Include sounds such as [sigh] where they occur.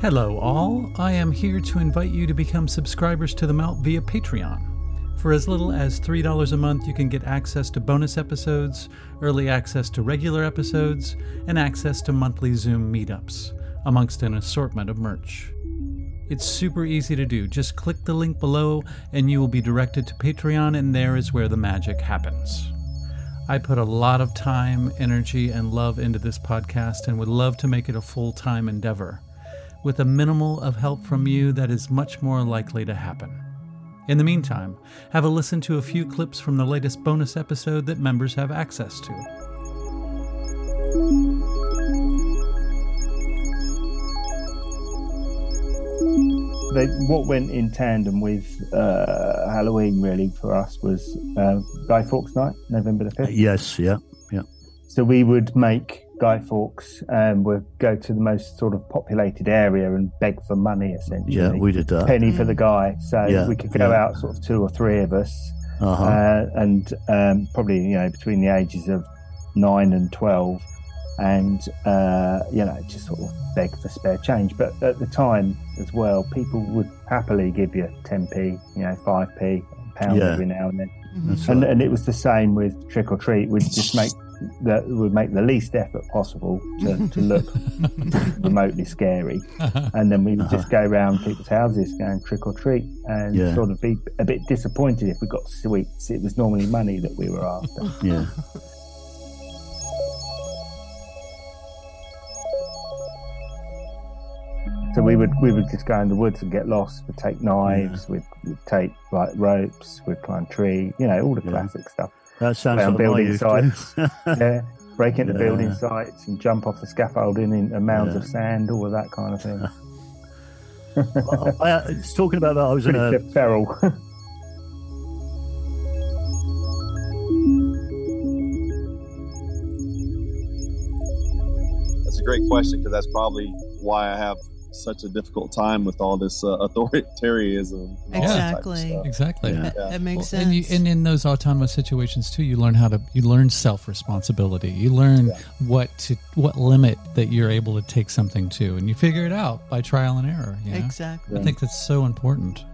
Hello, all. I am here to invite you to become subscribers to The Melt via Patreon. For as little as $3 a month, you can get access to bonus episodes, early access to regular episodes, and access to monthly Zoom meetups, amongst an assortment of merch. It's super easy to do. Just click the link below, and you will be directed to Patreon, and there is where the magic happens. I put a lot of time, energy, and love into this podcast and would love to make it a full time endeavor. With a minimal of help from you, that is much more likely to happen. In the meantime, have a listen to a few clips from the latest bonus episode that members have access to. They, what went in tandem with uh, Halloween really for us was uh, Guy Fawkes Night, November the fifth. Yes, yeah, yeah. So we would make Guy Fawkes and would go to the most sort of populated area and beg for money essentially. Yeah, we did that. penny for the guy. So Yeah, we could go yeah. out sort of two or three of us, Uh-huh. uh, and um, probably you know between the ages of nine and twelve, and uh, you know just sort of beg for spare change. But at the time as well, people would happily give you ten p, you know, five p, pound Yeah. every now and then. That's And, right. and it was the same with trick or treat. We'd just make that would make the least effort possible to, to look [laughs] remotely scary, and then we would just uh-huh. go around people's houses going trick or treat, and Yeah. sort of be a bit disappointed if we got sweets. It was normally money that we were after. yeah. So we would we would just go in the woods and get lost. We'd take knives. We'd, we'd take like ropes. We'd climb tree. You know all the Yeah. classic stuff. That sounds Around like my building youth. sites. [laughs] too. yeah, break into [laughs] Yeah. building sites and jump off the scaffolding into mounds Yeah. of sand, all of that kind of thing. [laughs] I, uh, I, talking about that. I was in Pretty a feral. That's a great question because that's probably why I have such a difficult time with all this uh, [laughs] authoritarianism. and all that type of Exactly. Exactly. Yeah. That, that makes Well, sense. And, you, and in those autonomous situations too, you learn how to you learn self responsibility. You learn Yeah. what to what limit that you're able to take something to, and you figure it out by trial and error. You know? exactly. I think that's so important.